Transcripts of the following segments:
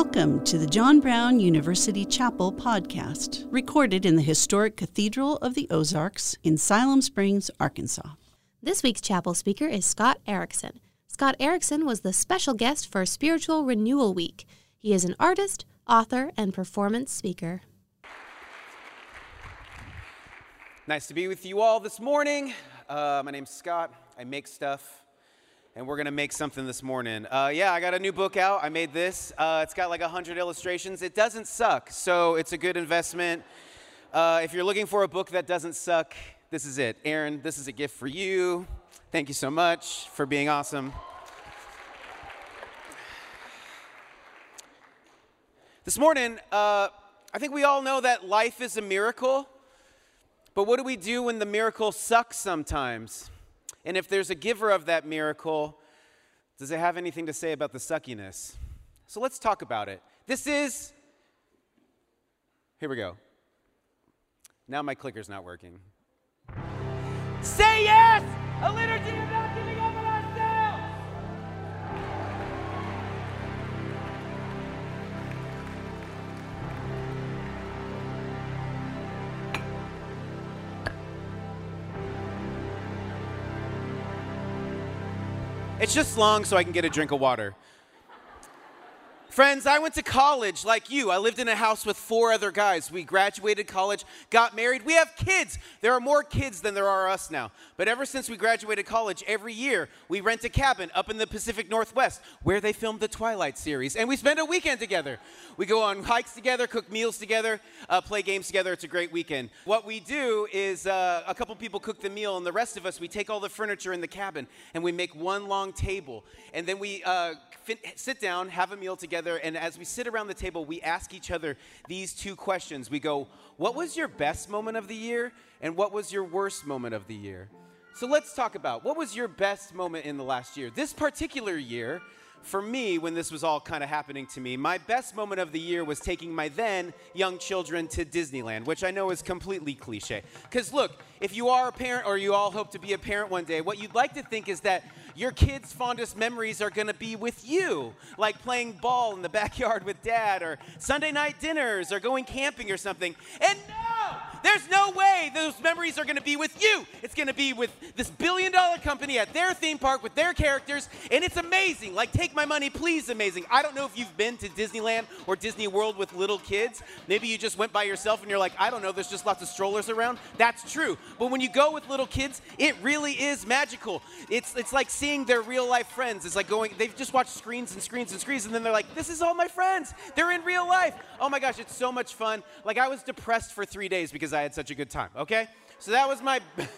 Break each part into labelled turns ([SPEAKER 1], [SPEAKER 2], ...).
[SPEAKER 1] Welcome to the John Brown University Chapel podcast, recorded in the historic Cathedral of the Ozarks in Siloam Springs, Arkansas.
[SPEAKER 2] This week's chapel speaker is Scott Erickson. Scott Erickson was the special guest for Spiritual Renewal Week. He is an artist, author, and performance speaker.
[SPEAKER 3] Nice to be with you all this morning. Uh, my name's Scott. I make stuff, and we're gonna make something this morning. Uh, yeah, I got a new book out. I made this. Uh, it's got like 100 illustrations. It doesn't suck, so it's a good investment. Uh, if you're looking for a book that doesn't suck, this is it. Aaron, this is a gift for you. Thank you so much for being awesome. This morning, uh, I think we all know that life is a miracle. But what do we do when the miracle sucks sometimes? And if there's a giver of that miracle, does it have anything to say about the suckiness? So let's talk about it. This is, here we go. Now my clicker's not working. Say yes! A liturgy not giving up It's just long so I can get a drink of water. Friends, I went to college like you. I lived in a house with four other guys. We graduated college, got married. We have kids. There are more kids than there are us now. But ever since we graduated college, every year we rent a cabin up in the Pacific Northwest where they filmed the Twilight series. And we spend a weekend together. We go on hikes together, cook meals together, uh, play games together. It's a great weekend. What we do is uh, a couple people cook the meal, and the rest of us, we take all the furniture in the cabin and we make one long table. And then we uh, sit down, have a meal together, and as we sit around the table, we ask each other these two questions. We go, What was your best moment of the year? And what was your worst moment of the year? So let's talk about what was your best moment in the last year? This particular year, for me, when this was all kind of happening to me, my best moment of the year was taking my then young children to Disneyland, which I know is completely cliche. Because look, if you are a parent or you all hope to be a parent one day, what you'd like to think is that your kids' fondest memories are going to be with you, like playing ball in the backyard with dad, or Sunday night dinners, or going camping or something. And no, there's no way those memories are going to be with you. It's going to be with this billion dollar company at their theme park with their characters, and it's amazing. Like, take my money, please, amazing. I don't know if you've been to Disneyland or Disney World with little kids. Maybe you just went by yourself and you're like, I don't know, there's just lots of strollers around. That's true. But when you go with little kids, it really is magical. It's, it's like seeing their real life friends. It's like going, they've just watched screens and screens and screens, and then they're like, this is all my friends. They're in real life. Oh my gosh, it's so much fun. Like, I was depressed for three days because I had such a good time, okay? So that was my.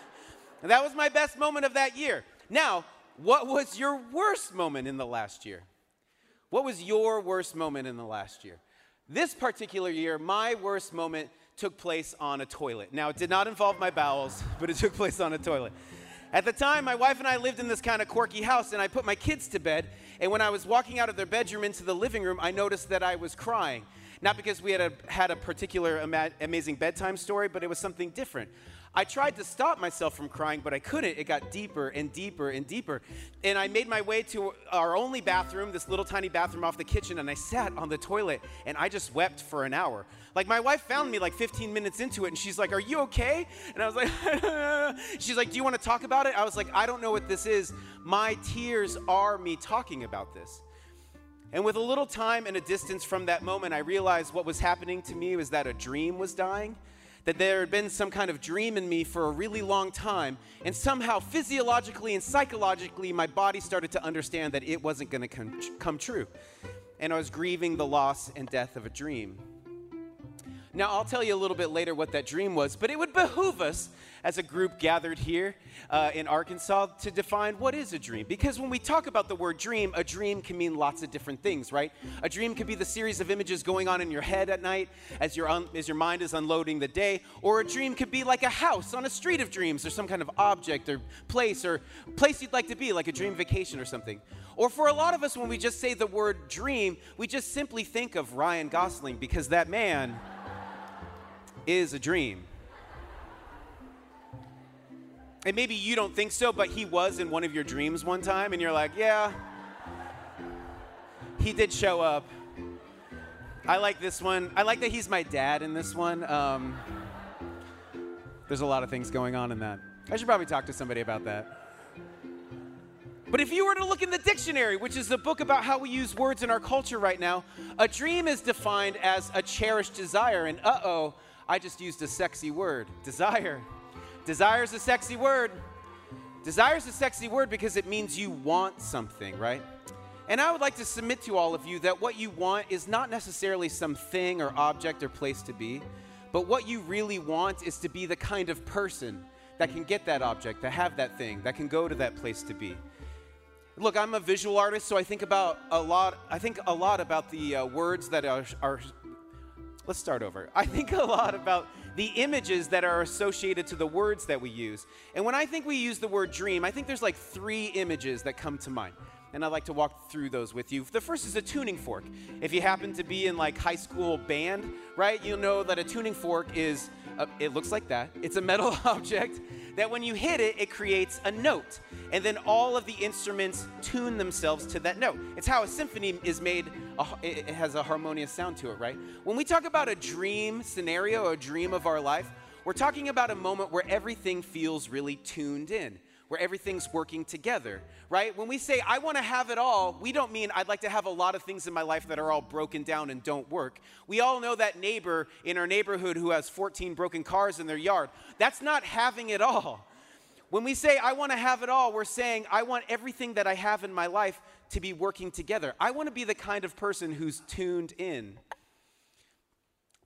[SPEAKER 3] That was my best moment of that year. Now, what was your worst moment in the last year? What was your worst moment in the last year? This particular year, my worst moment took place on a toilet. Now, it did not involve my bowels, but it took place on a toilet. At the time, my wife and I lived in this kind of quirky house, and I put my kids to bed. And when I was walking out of their bedroom into the living room, I noticed that I was crying. Not because we had a, had a particular ama- amazing bedtime story, but it was something different. I tried to stop myself from crying, but I couldn't. It got deeper and deeper and deeper. And I made my way to our only bathroom, this little tiny bathroom off the kitchen, and I sat on the toilet and I just wept for an hour. Like, my wife found me like 15 minutes into it, and she's like, Are you okay? And I was like, She's like, Do you want to talk about it? I was like, I don't know what this is. My tears are me talking about this. And with a little time and a distance from that moment, I realized what was happening to me was that a dream was dying that there had been some kind of dream in me for a really long time, and somehow physiologically and psychologically, my body started to understand that it wasn't going to come, true. And I was grieving the loss and death of a dream. Now, I'll tell you a little bit later what that dream was, but it would behoove us as a group gathered here uh, in Arkansas to define what is a dream. Because when we talk about the word dream, a dream can mean lots of different things, right? A dream could be the series of images going on in your head at night as your, un- as your mind is unloading the day, or a dream could be like a house on a street of dreams, or some kind of object or place, or place you'd like to be, like a dream vacation or something. Or for a lot of us, when we just say the word dream, we just simply think of Ryan Gosling because that man is a dream. And maybe you don't think so, but he was in one of your dreams one time, and you're like, yeah, he did show up. I like this one. I like that he's my dad in this one. Um, there's a lot of things going on in that. I should probably talk to somebody about that. But if you were to look in the dictionary, which is the book about how we use words in our culture right now, a dream is defined as a cherished desire. And uh oh, I just used a sexy word desire. Desire is a sexy word. Desire is a sexy word because it means you want something, right? And I would like to submit to all of you that what you want is not necessarily some thing or object or place to be, but what you really want is to be the kind of person that can get that object, that have that thing, that can go to that place to be. Look, I'm a visual artist, so I think about a lot. I think a lot about the uh, words that are, are. Let's start over. I think a lot about the images that are associated to the words that we use. And when I think we use the word dream, I think there's like three images that come to mind and I'd like to walk through those with you. The first is a tuning fork. If you happen to be in like high school band, right, you'll know that a tuning fork is, a, it looks like that. It's a metal object that when you hit it, it creates a note. And then all of the instruments tune themselves to that note. It's how a symphony is made, it has a harmonious sound to it, right? When we talk about a dream scenario, a dream of our life, we're talking about a moment where everything feels really tuned in where everything's working together, right? When we say, I want to have it all, we don't mean I'd like to have a lot of things in my life that are all broken down and don't work. We all know that neighbor in our neighborhood who has 14 broken cars in their yard. That's not having it all. When we say, I want to have it all, we're saying, I want everything that I have in my life to be working together. I want to be the kind of person who's tuned in.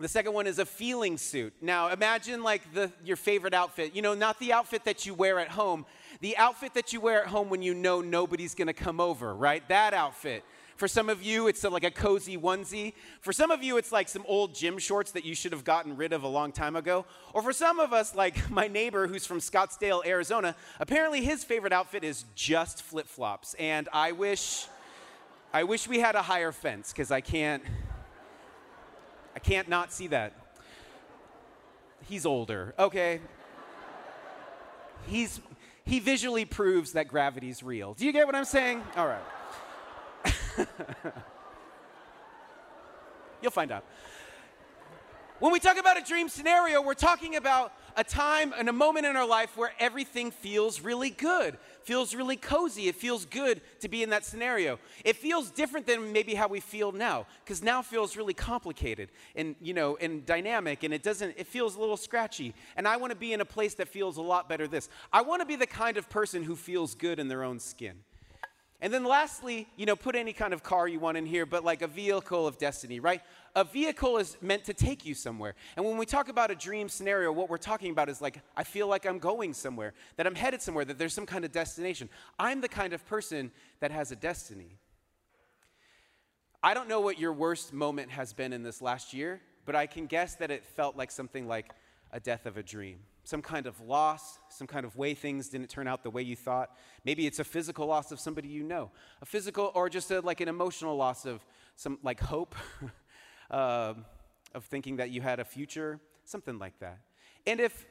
[SPEAKER 3] The second one is a feeling suit. Now, imagine like the, your favorite outfit. You know, not the outfit that you wear at home, the outfit that you wear at home when you know nobody's gonna come over, right? That outfit. For some of you, it's like a cozy onesie. For some of you, it's like some old gym shorts that you should have gotten rid of a long time ago. Or for some of us, like my neighbor who's from Scottsdale, Arizona, apparently his favorite outfit is just flip flops. And I wish, I wish we had a higher fence because I can't, I can't not see that. He's older, okay? He's, he visually proves that gravity's real. Do you get what I'm saying? All right. You'll find out. When we talk about a dream scenario, we're talking about a time and a moment in our life where everything feels really good, feels really cozy. It feels good to be in that scenario. It feels different than maybe how we feel now, because now feels really complicated and you know and dynamic, and it doesn't. It feels a little scratchy. And I want to be in a place that feels a lot better. This. I want to be the kind of person who feels good in their own skin. And then lastly, you know, put any kind of car you want in here, but like a vehicle of destiny, right? A vehicle is meant to take you somewhere. And when we talk about a dream scenario, what we're talking about is like, I feel like I'm going somewhere, that I'm headed somewhere, that there's some kind of destination. I'm the kind of person that has a destiny. I don't know what your worst moment has been in this last year, but I can guess that it felt like something like a death of a dream some kind of loss, some kind of way things didn't turn out the way you thought. Maybe it's a physical loss of somebody you know, a physical or just a, like an emotional loss of some like hope, uh, of thinking that you had a future, something like that. And if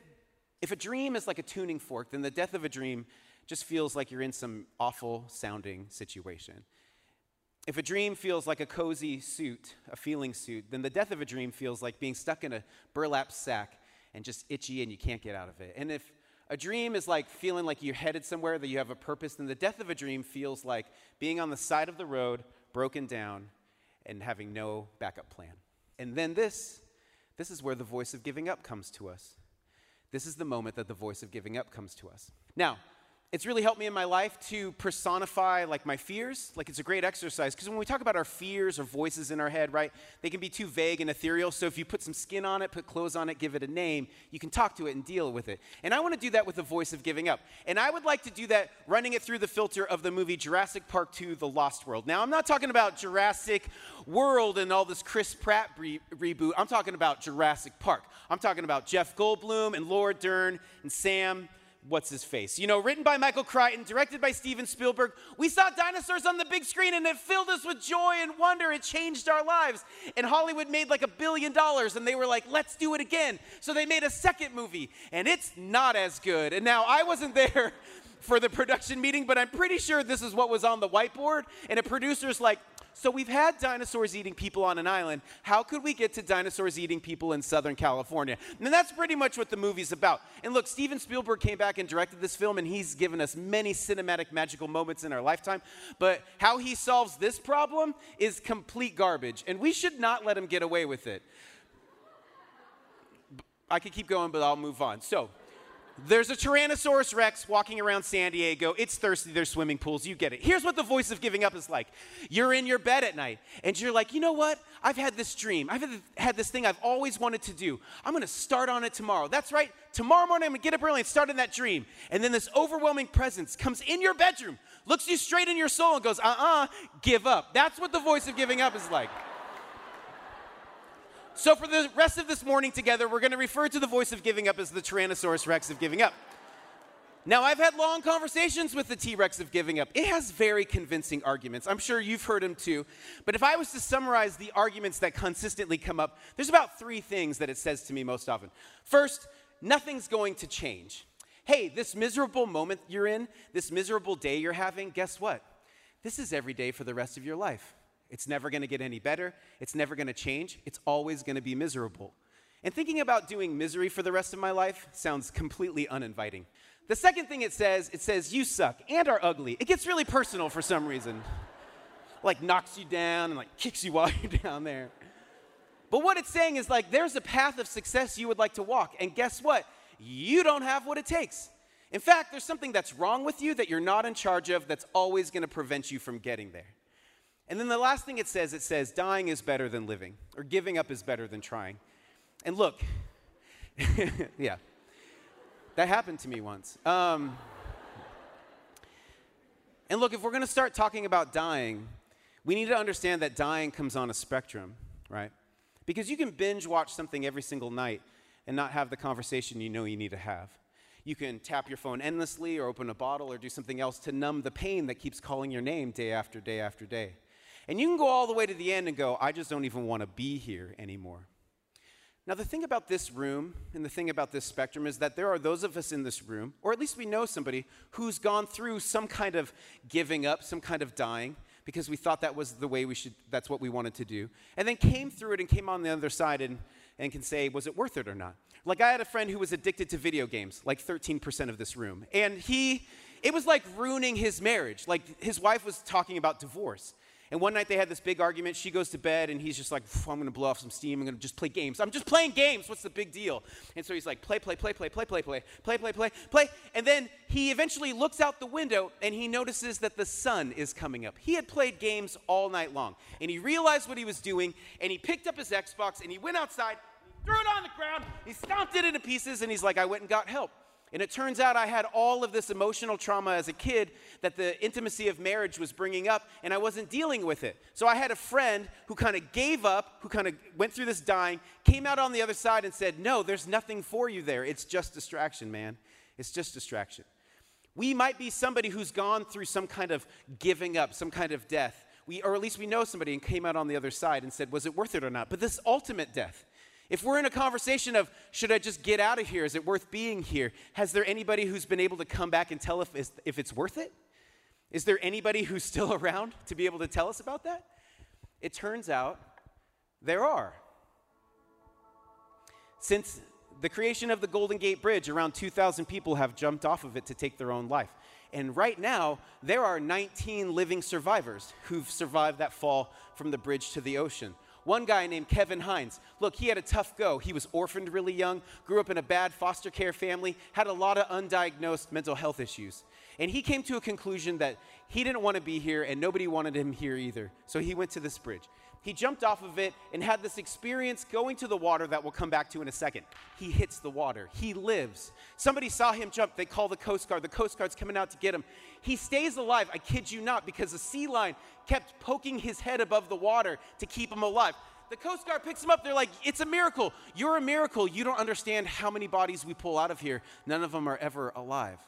[SPEAKER 3] if a dream is like a tuning fork, then the death of a dream just feels like you're in some awful sounding situation. If a dream feels like a cozy suit, a feeling suit, then the death of a dream feels like being stuck in a burlap sack and just itchy and you can't get out of it. And if a dream is like feeling like you're headed somewhere, that you have a purpose, then the death of a dream feels like being on the side of the road, broken down, and having no backup plan. And then this, this is where the voice of giving up comes to us. This is the moment that the voice of giving up comes to us. Now, it's really helped me in my life to personify like my fears. Like it's a great exercise because when we talk about our fears or voices in our head right they can be too vague and ethereal. So if you put some skin on it put clothes on it give it a name you can talk to it and deal with it. And i want to do that with the voice of giving up. And i would like to do that running it through the filter of the movie jurassic park 2 the lost world. Now i'm not talking about jurassic world and all this chris pratt re- reboot. I'm talking about jurassic park. I'm talking about jeff goldblum and laura dern and sam what's his face. You know, written by Michael Crichton, directed by Steven Spielberg. We saw dinosaurs on the big screen and it filled us with joy and wonder. It changed our lives. And Hollywood made like a billion dollars and they were like, let's do it again. So they made a second movie and it's not as good. And now I wasn't there for the production meeting, but I'm pretty sure this is what was on the whiteboard. And a producer's like, So we've had dinosaurs eating people on an island. How could we get to dinosaurs eating people in Southern California? And that's pretty much what the movie's about. And look, Steven Spielberg came back and directed this film, and he's given us many cinematic, magical moments in our lifetime. But how he solves this problem is complete garbage, and we should not let him get away with it. I could keep going, but I'll move on. So, there's a Tyrannosaurus Rex walking around San Diego. It's thirsty. There's swimming pools. You get it. Here's what the voice of giving up is like you're in your bed at night, and you're like, you know what? I've had this dream. I've had this thing I've always wanted to do. I'm to start on it tomorrow. That's right. Tomorrow morning, I'm to get up early and start on that dream. And then this overwhelming presence comes in your bedroom, looks you straight in your soul, and goes, uh uh-uh, uh, give up. That's what the voice of giving up is like. So, for the rest of this morning together, we're going to refer to the voice of giving up as the Tyrannosaurus Rex of giving up. Now, I've had long conversations with the T Rex of giving up. It has very convincing arguments. I'm sure you've heard them too. But if I was to summarize the arguments that consistently come up, there's about three things that it says to me most often. First, nothing's going to change. Hey, this miserable moment you're in, this miserable day you're having, guess what? This is every day for the rest of your life. It's never going to get any better. It's never going to change. It's always going to be miserable. And thinking about doing misery for the rest of my life sounds completely uninviting. The second thing it says, it says, you suck and are ugly. It gets really personal for some reason. like knocks you down and like kicks you while you're down there. But what it's saying is like, there's a path of success you would like to walk. And guess what? You don't have what it takes. In fact, there's something that's wrong with you that you're not in charge of that's always to prevent you from getting there. And then the last thing it says, it says, dying is better than living, or giving up is better than trying. And look, yeah, that happened to me once. Um, and look, if we're going to start talking about dying, we need to understand that dying comes on a spectrum, right? Because you can binge watch something every single night and not have the conversation you know you need to have. You can tap your phone endlessly or open a bottle or do something else to numb the pain that keeps calling your name day after day after day. And you can go all the way to the end and go, I just don't even want to be here anymore. Now, the thing about this room and the thing about this spectrum is that there are those of us in this room, or at least we know somebody, who's gone through some kind of giving up, some kind of dying, because we thought that was the way we should, that's what we wanted to do, and then came through it and came on the other side and, and can say, was it worth it or not? Like, I had a friend who was addicted to video games, like 13% of this room, and he, it was like ruining his marriage. Like, his wife was talking about divorce. And one night they had this big argument. She goes to bed, and he's just like, I'm going to blow off some steam. I'm going to just play games. I'm just playing games. What's the big deal? And so he's like, play, play, play, play, play, play, play, play, play, play, play. And then he eventually looks out the window, and he notices that the sun is coming up. He had played games all night long, and he realized what he was doing, and he picked up his Xbox, and he went outside, threw it on the ground, he stomped it into pieces, and he's like, I went and got help. And it turns out I had all of this emotional trauma as a kid that the intimacy of marriage was bringing up, and I wasn't dealing with it. So I had a friend who kind of gave up, who kind of went through this dying, came out on the other side and said, No, there's nothing for you there. It's just distraction, man. It's just distraction. We might be somebody who's gone through some kind of giving up, some kind of death. We, or at least we know somebody and came out on the other side and said, Was it worth it or not? But this ultimate death, if we're in a conversation of, should I just get out of here? Is it worth being here? Has there anybody who's been able to come back and tell if, if it's worth it? Is there anybody who's still around to be able to tell us about that? It turns out there are. Since the creation of the Golden Gate Bridge, around 2,000 people have jumped off of it to take their own life. And right now, there are 19 living survivors who've survived that fall from the bridge to the ocean. One guy named Kevin Hines. Look, he had a tough go. He was orphaned really young, grew up in a bad foster care family, had a lot of undiagnosed mental health issues. And he came to a conclusion that he didn't want to be here and nobody wanted him here either. So he went to this bridge. He jumped off of it and had this experience going to the water that we'll come back to in a second. He hits the water. He lives. Somebody saw him jump. They call the Coast Guard. The Coast Guard's coming out to get him. He stays alive, I kid you not, because the sea lion kept poking his head above the water to keep him alive. The Coast Guard picks him up. They're like, It's a miracle. You're a miracle. You don't understand how many bodies we pull out of here. None of them are ever alive.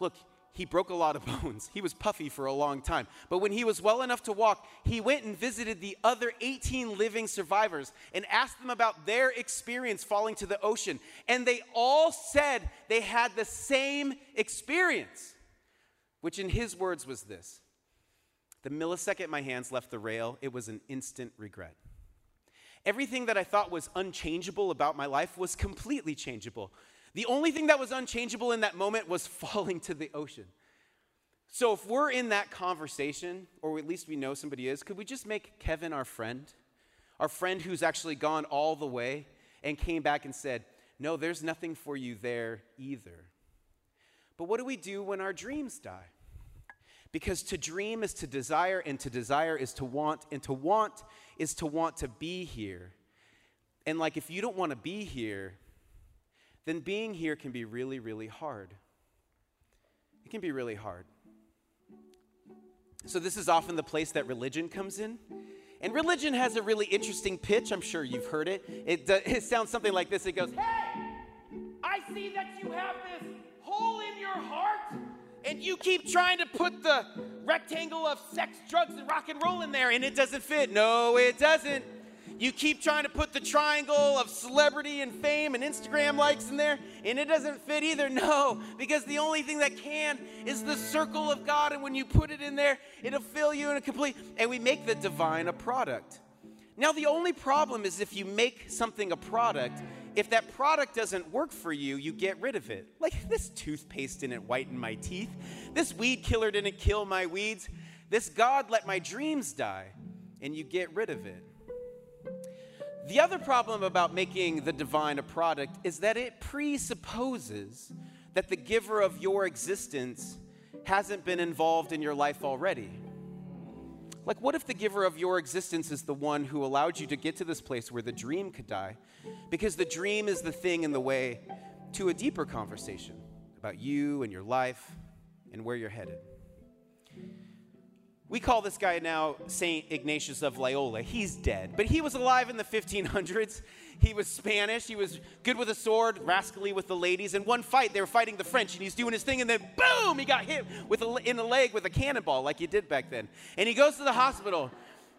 [SPEAKER 3] Look, he broke a lot of bones. He was puffy for a long time. But when he was well enough to walk, he went and visited the other 18 living survivors and asked them about their experience falling to the ocean. And they all said they had the same experience, which in his words was this The millisecond my hands left the rail, it was an instant regret. Everything that I thought was unchangeable about my life was completely changeable. The only thing that was unchangeable in that moment was falling to the ocean. So, if we're in that conversation, or at least we know somebody is, could we just make Kevin our friend? Our friend who's actually gone all the way and came back and said, No, there's nothing for you there either. But what do we do when our dreams die? Because to dream is to desire, and to desire is to want, and to want is to want to be here. And like, if you don't want to be here, then being here can be really, really hard. It can be really hard. So, this is often the place that religion comes in. And religion has a really interesting pitch. I'm sure you've heard it. It, it sounds something like this it goes, Hey, I see that you have this hole in your heart and you keep trying to put the rectangle of sex, drugs, and rock and roll in there, and it doesn't fit. No, it doesn't. You keep trying to put the triangle of celebrity and fame and Instagram likes in there, and it doesn't fit either. No, because the only thing that can is the circle of God, and when you put it in there, it'll fill you in a complete. And we make the divine a product. Now, the only problem is if you make something a product, if that product doesn't work for you, you get rid of it. Like this toothpaste didn't whiten my teeth. This weed killer didn't kill my weeds. This God let my dreams die, and you get rid of it. The other problem about making the divine a product is that it presupposes that the giver of your existence hasn't been involved in your life already. Like, what if the giver of your existence is the one who allowed you to get to this place where the dream could die? Because the dream is the thing in the way to a deeper conversation about you and your life and where you're headed. We call this guy now Saint Ignatius of Loyola. He's dead, but he was alive in the 1500s. He was Spanish. He was good with a sword, rascally with the ladies. In one fight, they were fighting the French, and he's doing his thing, and then boom, he got hit with a, in the leg with a cannonball, like he did back then. And he goes to the hospital,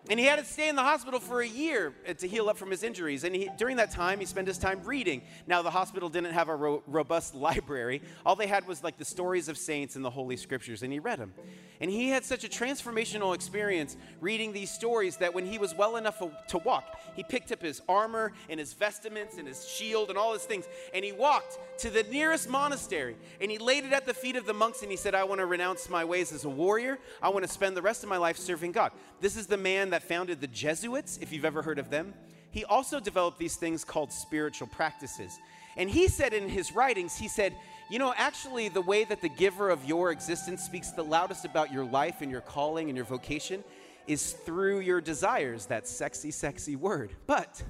[SPEAKER 3] and he had to stay in the hospital for a year uh, to heal up from his injuries. And he, during that time, he spent his time reading. Now, the hospital didn't have a ro- robust library. All they had was like the stories of saints and the Holy Scriptures, and he read them. And he had such a transformational experience reading these stories that when he was well enough to walk, he picked up his armor and his vestments and his shield and all his things, and he walked to the nearest monastery and he laid it at the feet of the monks and he said, I want to renounce my ways as a warrior. I want to spend the rest of my life serving God. This is the man that founded the Jesuits, if you've ever heard of them. He also developed these things called spiritual practices. And he said in his writings, he said, you know, actually, the way that the giver of your existence speaks the loudest about your life and your calling and your vocation is through your desires, that sexy, sexy word. But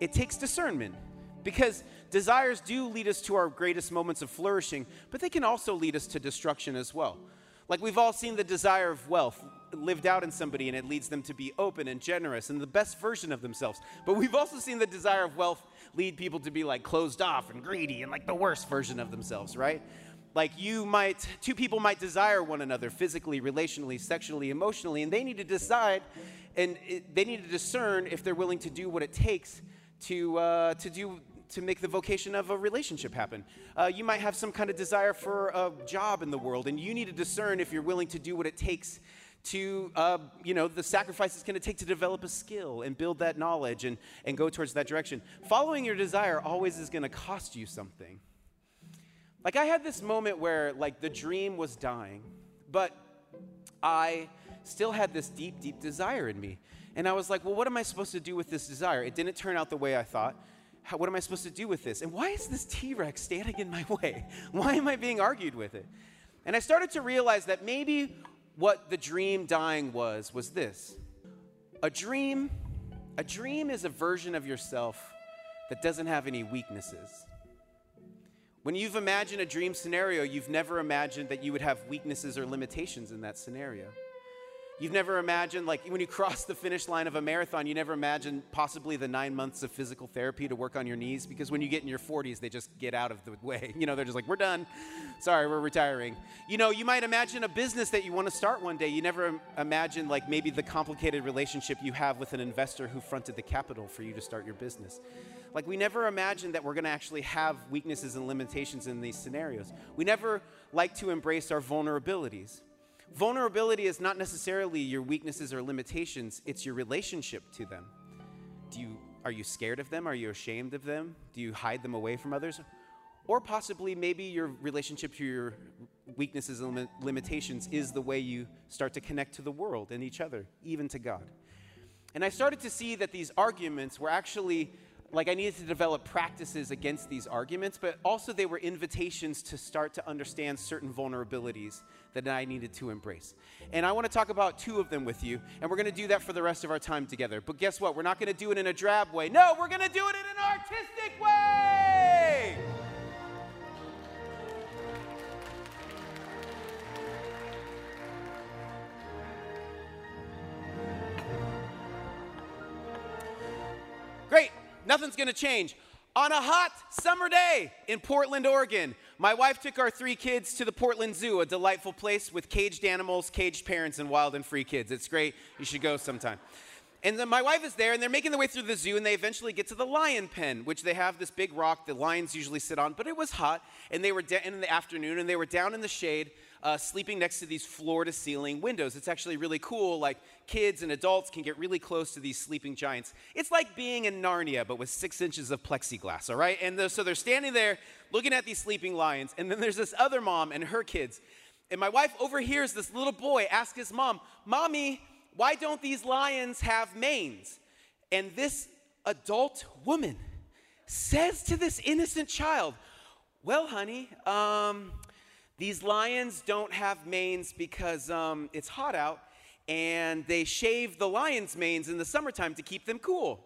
[SPEAKER 3] it takes discernment because desires do lead us to our greatest moments of flourishing, but they can also lead us to destruction as well. Like we've all seen the desire of wealth lived out in somebody and it leads them to be open and generous and the best version of themselves. But we've also seen the desire of wealth lead people to be like closed off and greedy and like the worst version of themselves, right? Like you might, two people might desire one another physically, relationally, sexually, emotionally, and they need to decide and they need to discern if they're willing to do what it takes to, uh, to do to make the vocation of a relationship happen. Uh, you might have some kind of desire for a job in the world, and you need to discern if you're willing to do what it takes to, uh, you know, the sacrifice it's going to take to develop a skill and build that knowledge and, and go towards that direction. Following your desire always is going to cost you something. Like, I had this moment where, like, the dream was dying, but I still had this deep, deep desire in me. And I was like, well, what am I supposed to do with this desire? It didn't turn out the way I thought. How, what am I supposed to do with this? And why is this T Rex standing in my way? Why am I being argued with it? And I started to realize that maybe what the dream dying was was this. A dream a dream is a version of yourself that doesn't have any weaknesses. When you've imagined a dream scenario you've never imagined that you would have weaknesses or limitations in that scenario You've never imagined, like when you cross the finish line of a marathon, you never imagine possibly the nine months of physical therapy to work on your knees because when you get in your 40s, they just get out of the way. You know, they're just like, we're done. Sorry, we're retiring. You know, you might imagine a business that you want to start one day. You never imagine, like, maybe the complicated relationship you have with an investor who fronted the capital for you to start your business. Like, we never imagine that we're going to actually have weaknesses and limitations in these scenarios. We never like to embrace our vulnerabilities. Vulnerability is not necessarily your weaknesses or limitations, it's your relationship to them. Do you, are you scared of them? Are you ashamed of them? Do you hide them away from others? Or possibly, maybe your relationship to your weaknesses and limitations is the way you start to connect to the world and each other, even to God. And I started to see that these arguments were actually like I needed to develop practices against these arguments, but also they were invitations to start to understand certain vulnerabilities that I needed to embrace. And I want to talk about two of them with you, and we're going to do that for the rest of our time together. But guess what? We're not going to do it in a drab way. No, we're going to do it in an artistic way. Nothing's to change. On a hot summer day in Portland, Oregon, my wife took our three kids to the Portland Zoo, a delightful place with caged animals, caged parents, and wild and free kids. It's great. You should go sometime. And then my wife is there, and they're making their way through the zoo, and they eventually get to the lion pen, which they have this big rock the lions usually sit on. But it was hot, and they were in the afternoon, and they were down in the shade, uh, sleeping next to these floor-to-ceiling windows. It's actually really cool. Like kids and adults can get really close to these sleeping giants. It's like being in Narnia, but with six inches of plexiglass. All right, and the, so they're standing there looking at these sleeping lions, and then there's this other mom and her kids. And my wife overhears this little boy ask his mom, Mommy, why don't these lions have manes? And this adult woman says to this innocent child, Well, honey, um, these lions don't have manes because um, it's hot out, and they shave the lions' manes in the summertime to keep them cool.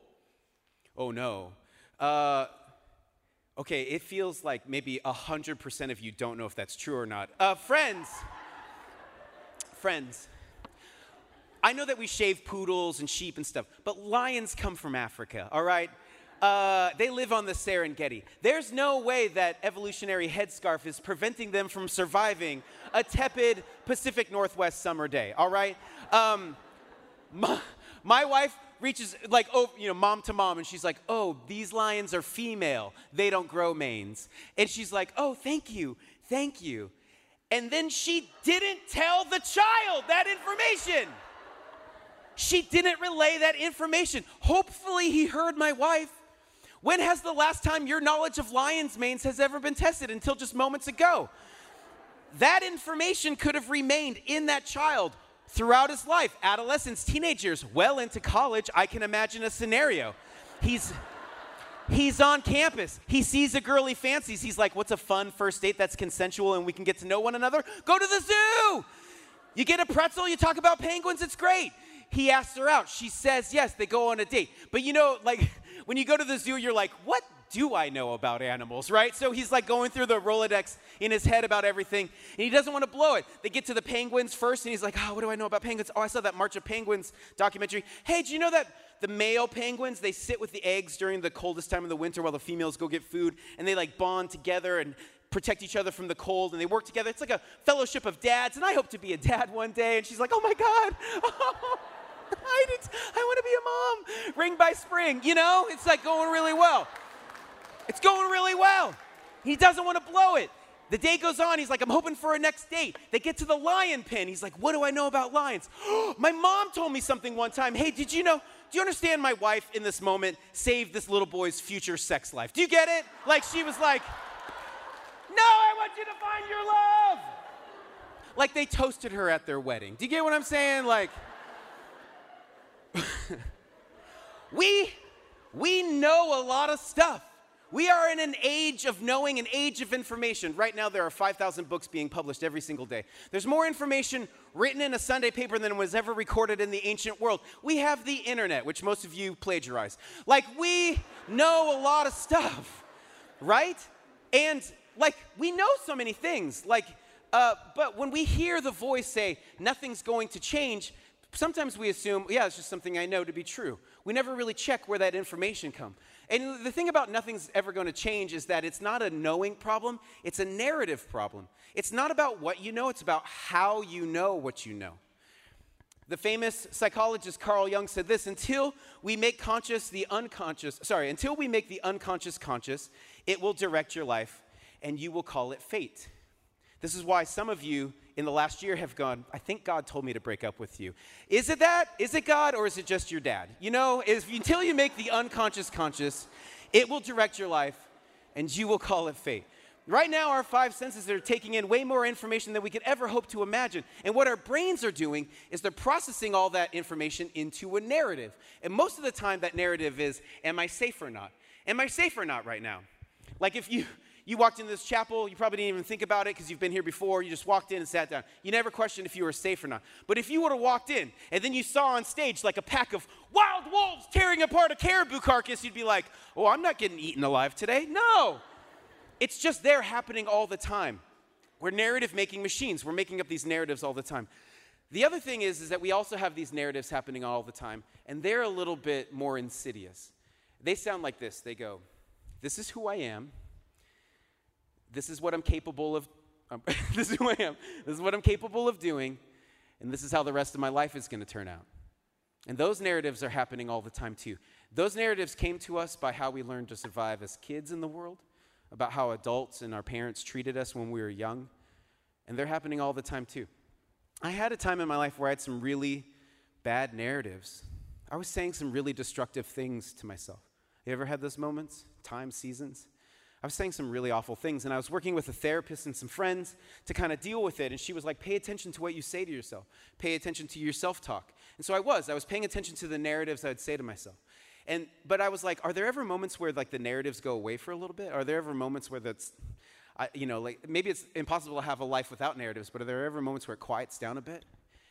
[SPEAKER 3] Oh no. Uh, okay, it feels like maybe 100% of you don't know if that's true or not. Uh, friends, friends, I know that we shave poodles and sheep and stuff, but lions come from Africa, all right? Uh, they live on the Serengeti. There's no way that evolutionary headscarf is preventing them from surviving a tepid Pacific Northwest summer day, all right? Um, my, my wife reaches like oh you know mom to mom and she's like oh these lions are female they don't grow manes and she's like oh thank you thank you and then she didn't tell the child that information she didn't relay that information. Hopefully, he heard my wife. When has the last time your knowledge of lion's manes has ever been tested until just moments ago? That information could have remained in that child throughout his life, adolescence, teenagers, well into college. I can imagine a scenario. He's he's on campus. He sees a girl he fancies. He's like, "What's a fun first date that's consensual and we can get to know one another? Go to the zoo." You get a pretzel, you talk about penguins, it's great. He asks her out. She says yes. They go on a date. But you know, like when you go to the zoo, you're like, what do I know about animals, right? So he's like going through the Rolodex in his head about everything, and he doesn't want to blow it. They get to the penguins first, and he's like, oh, what do I know about penguins? Oh, I saw that March of Penguins documentary. Hey, do you know that the male penguins, they sit with the eggs during the coldest time of the winter while the females go get food, and they like bond together and protect each other from the cold, and they work together. It's like a fellowship of dads, and I hope to be a dad one day. And she's like, oh my God. Oh, I, I want to be a mom. Ring by spring, you know? It's like going really well. It's going really well. He doesn't want to blow it. The day goes on. He's like, I'm hoping for a next date. They get to the lion pen. He's like, What do I know about lions? my mom told me something one time. Hey, did you know? Do you understand my wife in this moment saved this little boy's future sex life? Do you get it? Like, she was like, No, I want you to find your love. Like, they toasted her at their wedding. Do you get what I'm saying? Like, we, we know a lot of stuff. We are in an age of knowing, an age of information. Right now, there are 5,000 books being published every single day. There's more information written in a Sunday paper than was ever recorded in the ancient world. We have the internet, which most of you plagiarize. Like, we know a lot of stuff, right? And, like, we know so many things. Like, uh, but when we hear the voice say, nothing's going to change, sometimes we assume, yeah, it's just something I know to be true. We never really check where that information come. And the thing about nothing's ever going to change is that it's not a knowing problem, it's a narrative problem. It's not about what you know, it's about how you know what you know. The famous psychologist Carl Jung said this until we make conscious the unconscious, sorry, until we make the unconscious conscious, it will direct your life and you will call it fate. This is why some of you in the last year have gone, I think God told me to break up with you. Is it that? Is it God or is it just your dad? You know, if, until you make the unconscious conscious, it will direct your life and you will call it fate. Right now, our five senses are taking in way more information than we could ever hope to imagine. And what our brains are doing is they're processing all that information into a narrative. And most of the time, that narrative is Am I safe or not? Am I safe or not right now? Like if you. You walked into this chapel, you probably didn't even think about it because you've been here before. You just walked in and sat down. You never questioned if you were safe or not. But if you would have walked in and then you saw on stage like a pack of wild wolves tearing apart a caribou carcass, you'd be like, oh, I'm not getting eaten alive today. No. It's just there happening all the time. We're narrative making machines. We're making up these narratives all the time. The other thing is, is that we also have these narratives happening all the time, and they're a little bit more insidious. They sound like this they go, This is who I am. This is what I'm capable of. Um, this is who I am. This is what I'm capable of doing, and this is how the rest of my life is going to turn out. And those narratives are happening all the time, too. Those narratives came to us by how we learned to survive as kids in the world about how adults and our parents treated us when we were young, and they're happening all the time too. I had a time in my life where I had some really bad narratives. I was saying some really destructive things to myself. You ever had those moments? Time, seasons? I was saying some really awful things, and I was working with a therapist and some friends to kind of deal with it. And she was like, Pay attention to what you say to yourself, pay attention to your self talk. And so I was. I was paying attention to the narratives I would say to myself. And but I was like, are there ever moments where like the narratives go away for a little bit? Are there ever moments where that's I, you know, like maybe it's impossible to have a life without narratives, but are there ever moments where it quiets down a bit?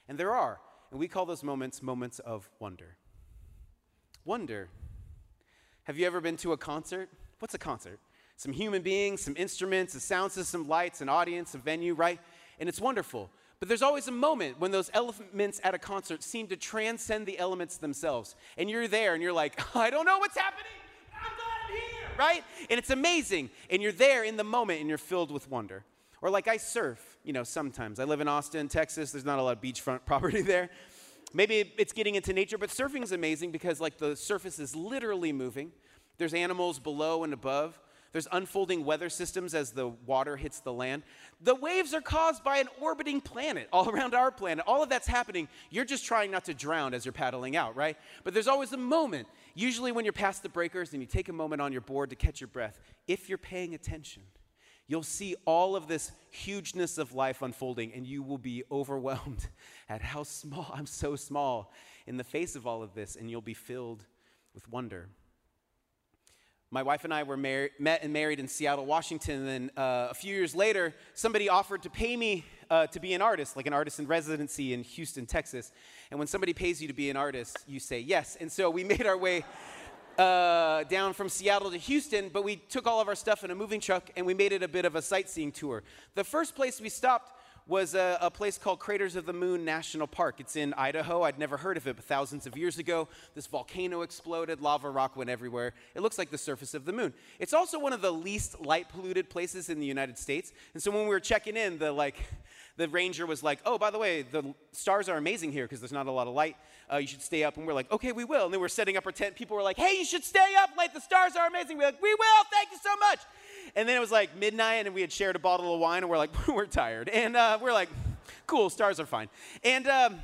[SPEAKER 3] And there are. And we call those moments moments of wonder. Wonder. Have you ever been to a concert? What's a concert? Some human beings, some instruments, a sound system, lights, an audience, a venue, right? And it's wonderful. But there's always a moment when those elements at a concert seem to transcend the elements themselves. And you're there and you're like, I don't know what's happening. I'm glad I'm here, right? And it's amazing. And you're there in the moment and you're filled with wonder. Or like I surf, you know, sometimes. I live in Austin, Texas. There's not a lot of beachfront property there. Maybe it's getting into nature, but surfing is amazing because like the surface is literally moving. There's animals below and above. There's unfolding weather systems as the water hits the land. The waves are caused by an orbiting planet all around our planet. All of that's happening. You're just trying not to drown as you're paddling out, right? But there's always a moment, usually when you're past the breakers and you take a moment on your board to catch your breath. If you're paying attention, you'll see all of this hugeness of life unfolding and you will be overwhelmed at how small, I'm so small in the face of all of this, and you'll be filled with wonder. My wife and I were mar- met and married in Seattle, Washington. And uh, a few years later, somebody offered to pay me uh, to be an artist, like an artist in residency in Houston, Texas. And when somebody pays you to be an artist, you say yes. And so we made our way uh, down from Seattle to Houston, but we took all of our stuff in a moving truck and we made it a bit of a sightseeing tour. The first place we stopped was a, a, place called Craters of the Moon National Park. It's in Idaho. I'd never heard of it, but thousands of years ago, this volcano exploded, lava rock went everywhere. It looks like the surface of the moon. It's also one of the least light polluted places in the United States. And so when we were checking in, the like the ranger was like, "Oh, by the way, the stars are amazing here because there's not a lot of light. Uh, you should stay up." And we're like, "Okay, we will." And then we're setting up our tent. People were like, "Hey, you should stay up late. The stars are amazing." We're like, "We will. Thank you so much." And then it was like midnight, and we had shared a bottle of wine, and we're like, "We're tired," and uh, we're like, "Cool, stars are fine." And um,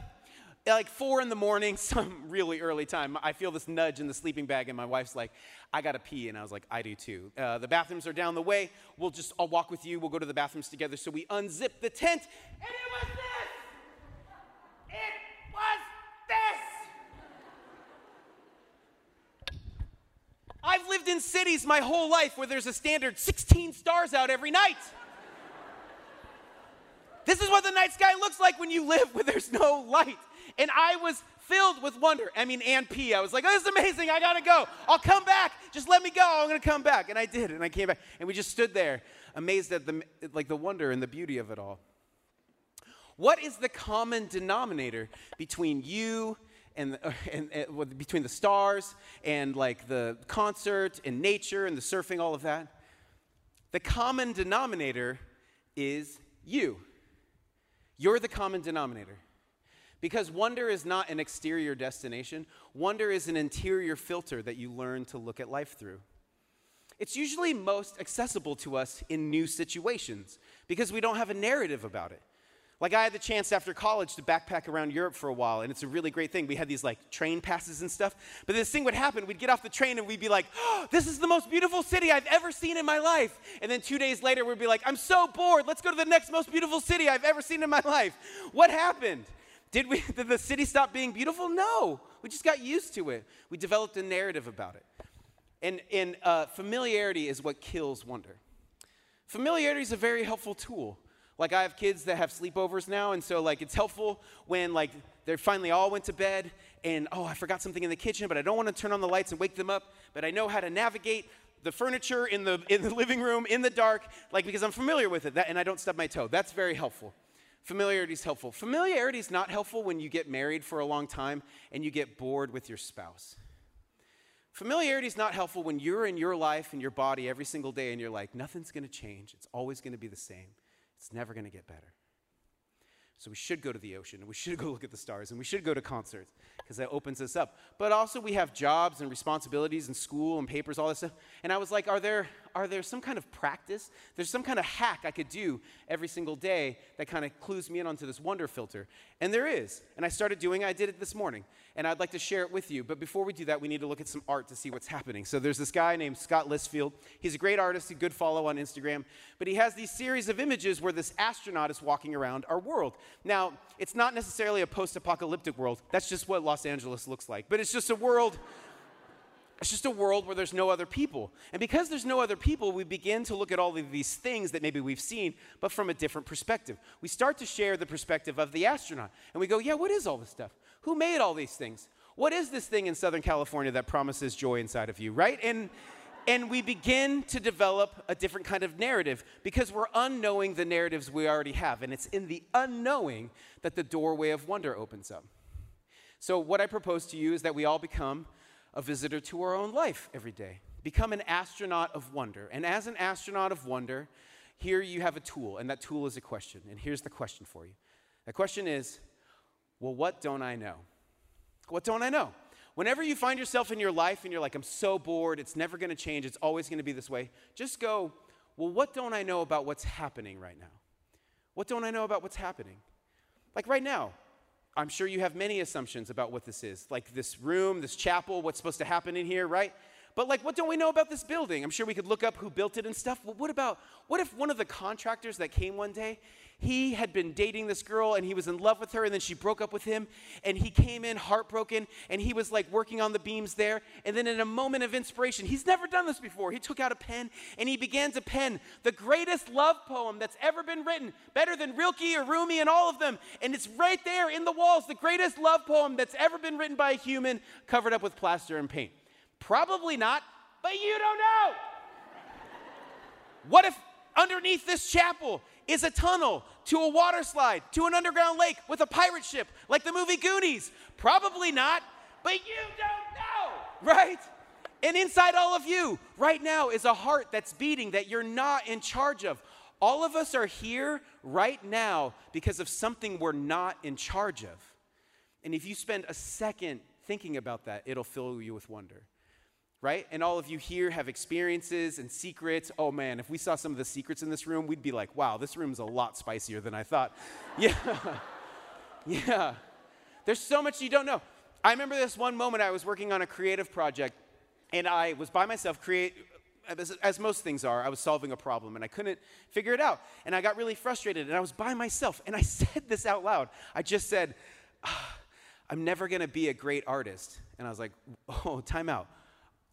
[SPEAKER 3] like four in the morning, some really early time, I feel this nudge in the sleeping bag, and my wife's like, I gotta pee. And I was like, I do too. Uh, the bathrooms are down the way. We'll just, I'll walk with you. We'll go to the bathrooms together. So we unzip the tent, and it was this! It was this! I've lived in cities my whole life where there's a standard 16 stars out every night. This is what the night sky looks like when you live where there's no light. And I was filled with wonder. I mean, and P. I was like, oh, this is amazing. I got to go. I'll come back. Just let me go. I'm going to come back. And I did. And I came back. And we just stood there amazed at the, like the wonder and the beauty of it all. What is the common denominator between you and, and, and between the stars and like the concert and nature and the surfing, all of that? The common denominator is you. You're the common denominator. Because wonder is not an exterior destination, wonder is an interior filter that you learn to look at life through. It's usually most accessible to us in new situations because we don't have a narrative about it. Like I had the chance after college to backpack around Europe for a while, and it's a really great thing. We had these like train passes and stuff. But this thing would happen. We'd get off the train and we'd be like, oh, "This is the most beautiful city I've ever seen in my life." And then two days later, we'd be like, "I'm so bored. Let's go to the next most beautiful city I've ever seen in my life." What happened? Did we? Did the city stop being beautiful? No. We just got used to it. We developed a narrative about it. And, and uh, familiarity is what kills wonder. Familiarity is a very helpful tool. Like I have kids that have sleepovers now, and so like it's helpful when like they finally all went to bed and oh I forgot something in the kitchen, but I don't want to turn on the lights and wake them up, but I know how to navigate the furniture in the in the living room in the dark, like because I'm familiar with it, that, and I don't stub my toe. That's very helpful. Familiarity is helpful. Familiarity is not helpful when you get married for a long time and you get bored with your spouse. Familiarity is not helpful when you're in your life and your body every single day and you're like, nothing's going to change. It's always going to be the same. It's never going to get better. So we should go to the ocean and we should go look at the stars and we should go to concerts because that opens us up. But also we have jobs and responsibilities and school and papers, all this stuff. And I was like, are there are there some kind of practice? There's some kind of hack I could do every single day that kind of clues me in onto this wonder filter. And there is. And I started doing I did it this morning. And I'd like to share it with you. But before we do that, we need to look at some art to see what's happening. So there's this guy named Scott Listfield. He's a great artist, a good follow on Instagram. But he has these series of images where this astronaut is walking around our world. Now, it's not necessarily a post apocalyptic world. That's just what Los Angeles looks like. But it's just a world it's just a world where there's no other people. And because there's no other people, we begin to look at all of these things that maybe we've seen, but from a different perspective. We start to share the perspective of the astronaut. And we go, yeah, what is all this stuff? Who made all these things? What is this thing in Southern California that promises joy inside of you, right? And and we begin to develop a different kind of narrative because we're unknowing the narratives we already have. And it's in the unknowing that the doorway of wonder opens up. So, what I propose to you is that we all become a visitor to our own life every day. Become an astronaut of wonder. And as an astronaut of wonder, here you have a tool, and that tool is a question. And here's the question for you the question is, well, what don't I know? What don't I know? Whenever you find yourself in your life and you're like, I'm so bored, it's never gonna change, it's always gonna be this way, just go, well, what don't I know about what's happening right now? What don't I know about what's happening? Like right now, I'm sure you have many assumptions about what this is, like this room, this chapel, what's supposed to happen in here, right? But like, what don't we know about this building? I'm sure we could look up who built it and stuff. Well, what about, what if one of the contractors that came one day, he had been dating this girl and he was in love with her and then she broke up with him and he came in heartbroken and he was like working on the beams there. And then in a moment of inspiration, he's never done this before. He took out a pen and he began to pen the greatest love poem that's ever been written, better than Rilke or Rumi and all of them. And it's right there in the walls, the greatest love poem that's ever been written by a human covered up with plaster and paint. Probably not, but you don't know. What if underneath this chapel is a tunnel to a water slide, to an underground lake with a pirate ship, like the movie Goonies? Probably not, but you don't know, right? And inside all of you, right now, is a heart that's beating that you're not in charge of. All of us are here right now because of something we're not in charge of. And if you spend a second thinking about that, it'll fill you with wonder right? And all of you here have experiences and secrets. Oh man, if we saw some of the secrets in this room, we'd be like, wow, this room's a lot spicier than I thought. yeah. yeah. There's so much you don't know. I remember this one moment I was working on a creative project and I was by myself create as, as, most things are, I was solving a problem and I couldn't figure it out. And I got really frustrated and I was by myself and I said this out loud. I just said, ah, I'm never gonna be a great artist. And I was like, oh, time out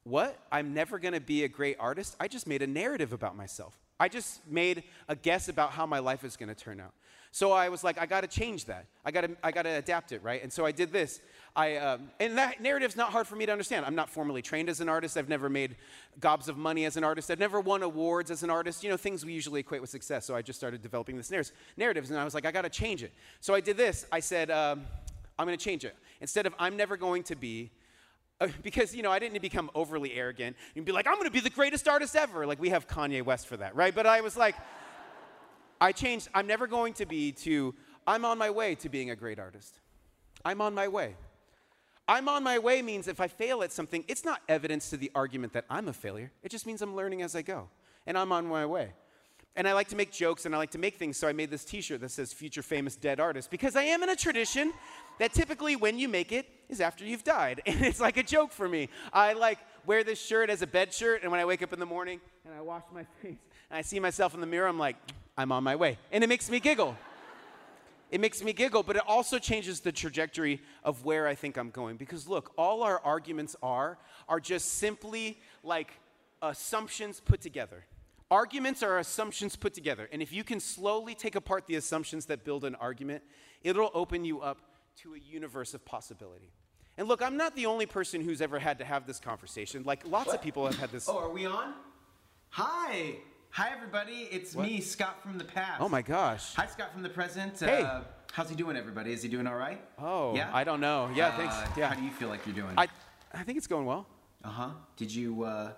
[SPEAKER 3] what? I'm never going to be a great artist? I just made a narrative about myself. I just made a guess about how my life is going to turn out. So I was like, I got to change that. I got to, I got to adapt it, right? And so I did this. I, um, and that narrative's not hard for me to understand. I'm not formally trained as an artist. I've never made gobs of money as an artist. I've never won awards as an artist. You know, things we usually equate with success. So I just started developing this narratives, and I was like, I got to change it. So I did this. I said, um, I'm going to change it. Instead of I'm never going to be Uh, because you know i didn't become overly arrogant and be like i'm going to be the greatest artist ever like we have kanye west for that right but i was like i changed i'm never going to be to i'm on my way to being a great artist i'm on my way I'm on my way means if I fail at something, it's not evidence to the argument that I'm a failure. It just means I'm learning as I go. And I'm on my way. And I like to make jokes and I like to make things, so I made this t shirt that says Future Famous Dead Artist because I am in a tradition that typically when you make it is after you've died. And it's like a joke for me. I like wear this shirt as a bed shirt, and when I wake up in the morning and I wash my face and I see myself in the mirror, I'm like, I'm on my way. And it makes me giggle. It makes me giggle, but it also changes the trajectory of where I think I'm going. Because look, all our arguments are, are just simply like assumptions put together. Arguments are assumptions put together. And if you can slowly take apart the assumptions that build an argument, it'll open you up to a universe of possibility. And look, I'm not the only person who's ever had to have this conversation. Like lots
[SPEAKER 4] What?
[SPEAKER 3] of people have had this.
[SPEAKER 4] Oh, are we on? Hi. Hi, everybody. It's
[SPEAKER 3] What?
[SPEAKER 4] me, Scott from the past.
[SPEAKER 3] Oh my gosh.
[SPEAKER 4] Hi, Scott from the present.
[SPEAKER 3] Hey.
[SPEAKER 4] Uh, how's he doing, everybody? Is he doing all right?
[SPEAKER 3] Oh,
[SPEAKER 4] yeah.
[SPEAKER 3] I don't know. Yeah,
[SPEAKER 4] Uh,
[SPEAKER 3] thanks. Yeah.
[SPEAKER 4] How do you feel like you're doing?
[SPEAKER 3] I, I think it's going well.
[SPEAKER 4] Uh huh. Did you? Uh,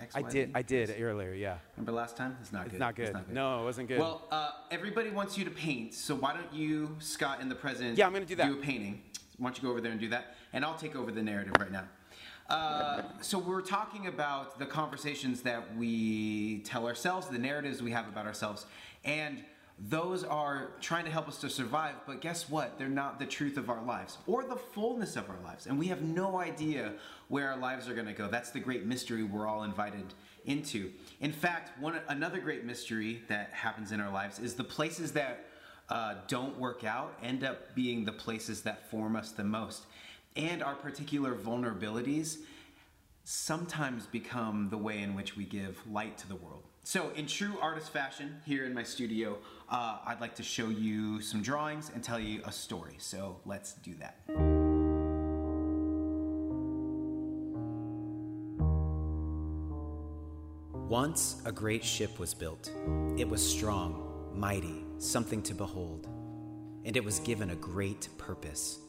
[SPEAKER 4] X,
[SPEAKER 3] I did. I did earlier. Yeah.
[SPEAKER 4] Remember last time? It's not
[SPEAKER 3] It's
[SPEAKER 4] good.
[SPEAKER 3] not good. No, it wasn't good.
[SPEAKER 4] Well, uh, everybody wants you to paint, so why don't you, Scott, in the present?
[SPEAKER 3] Yeah, I'm gonna do that.
[SPEAKER 4] Do a painting. Why don't you go over there and do that? And I'll take over the narrative right now. Uh, so we're talking about the conversations that we tell ourselves, the narratives we have about ourselves, and those are trying to help us to survive. But guess what? They're not the truth of our lives or the fullness of our lives, and we have no idea where our lives are going to go. That's the great mystery we're all invited into. In fact, one another great mystery that happens in our lives is the places that uh, don't work out end up being the places that form us the most. And our particular vulnerabilities sometimes become the way in which we give light to the world. So, in true artist fashion, here in my studio, uh, I'd like to show you some drawings and tell you a story. So, let's do that.
[SPEAKER 5] Once a great ship was built. It was strong, mighty, something to behold. And it was given a great purpose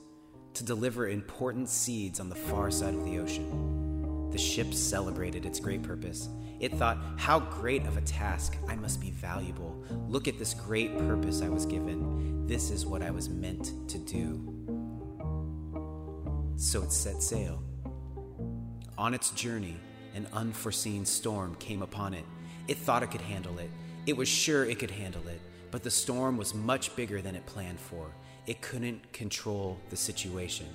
[SPEAKER 5] to deliver important seeds on the far side of the ocean. The ship celebrated its great purpose. It thought, How great of a task! I must be valuable. Look at this great purpose I was given. This is what I was meant to do. So it set sail. On its journey, an unforeseen storm came upon it. It thought it could handle it. It was sure it could handle it, but the storm was much bigger than it planned for. It couldn't control the situation.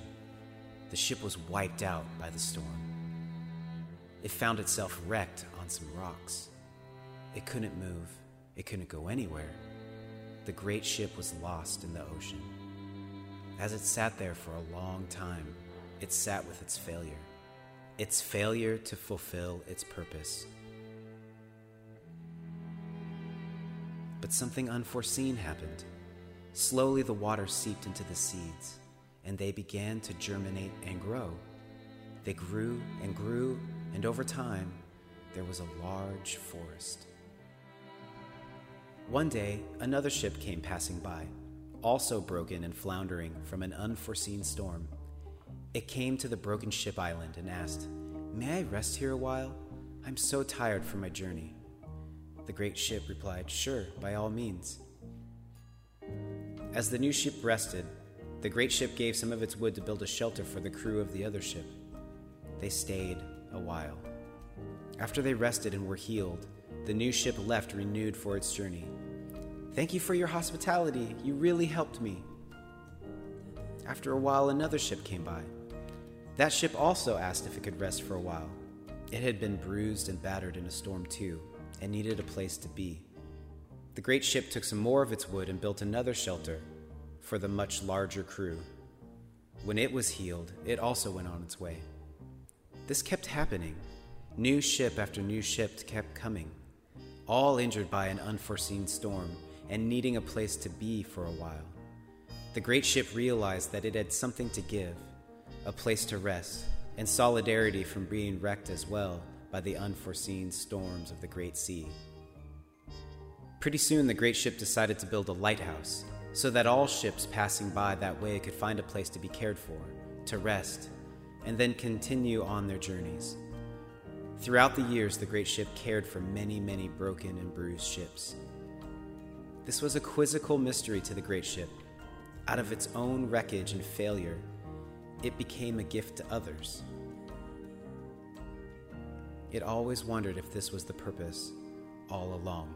[SPEAKER 5] The ship was wiped out by the storm. It found itself wrecked some rocks. It couldn't move. It couldn't go anywhere. The great ship was lost in the ocean. As it sat there for a long time, it sat with its failure its failure to fulfill its purpose. But something unforeseen happened. Slowly, the water seeped into the seeds, and they began to germinate and grow. They grew and grew, and over time, there was a large forest. One day, another ship came passing by, also broken and floundering from an unforeseen storm. It came to the broken ship island and asked, May I rest here a while? I'm so tired from my journey. The great ship replied, Sure, by all means. As the new ship rested, the great ship gave some of its wood to build a shelter for the crew of the other ship. They stayed a while. After they rested and were healed, the new ship left renewed for its journey. Thank you for your hospitality. You really helped me. After a while, another ship came by. That ship also asked if it could rest for a while. It had been bruised and battered in a storm too, and needed a place to be. The great ship took some more of its wood and built another shelter for the much larger crew. When it was healed, it also went on its way. This kept happening. New ship after new ship kept coming, all injured by an unforeseen storm and needing a place to be for a while. The great ship realized that it had something to give, a place to rest, and solidarity from being wrecked as well by the unforeseen storms of the great sea. Pretty soon, the great ship decided to build a lighthouse so that all ships passing by that way could find a place to be cared for, to rest, and then continue on their journeys. Throughout the years, the great ship cared for many, many broken and bruised ships. This was a quizzical mystery to the great ship. Out of its own wreckage and failure, it became a gift to others. It always wondered if this was the purpose all along.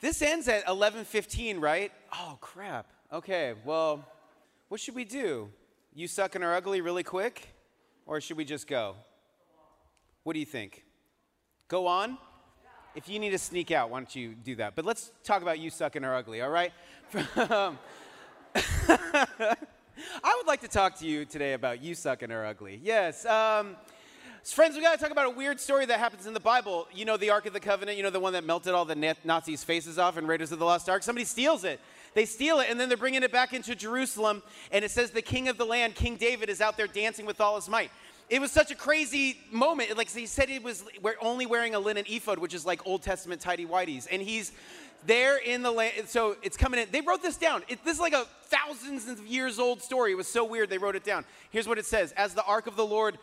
[SPEAKER 3] This ends at 11:15, right? Oh crap. Okay, well, what should we do? You suck and are ugly really quick or should we just go? What do you think? Go on? If you need to sneak out, why don't you do that? But let's talk about you suck and are ugly, all right? I would like to talk to you today about you suck and are ugly. Yes. Um, Friends, we got to talk about a weird story that happens in the Bible. You know, the Ark of the Covenant, you know, the one that melted all the Nazis' faces off in Raiders of the Lost Ark? Somebody steals it. They steal it, and then they're bringing it back into Jerusalem, and it says the king of the land, King David, is out there dancing with all his might. It was such a crazy moment. Like he said, he was only wearing a linen ephod, which is like Old Testament tidy whities, and he's there in the land. So it's coming in. They wrote this down. It, this is like a thousands of years old story. It was so weird. They wrote it down. Here's what it says: As the ark of the Lord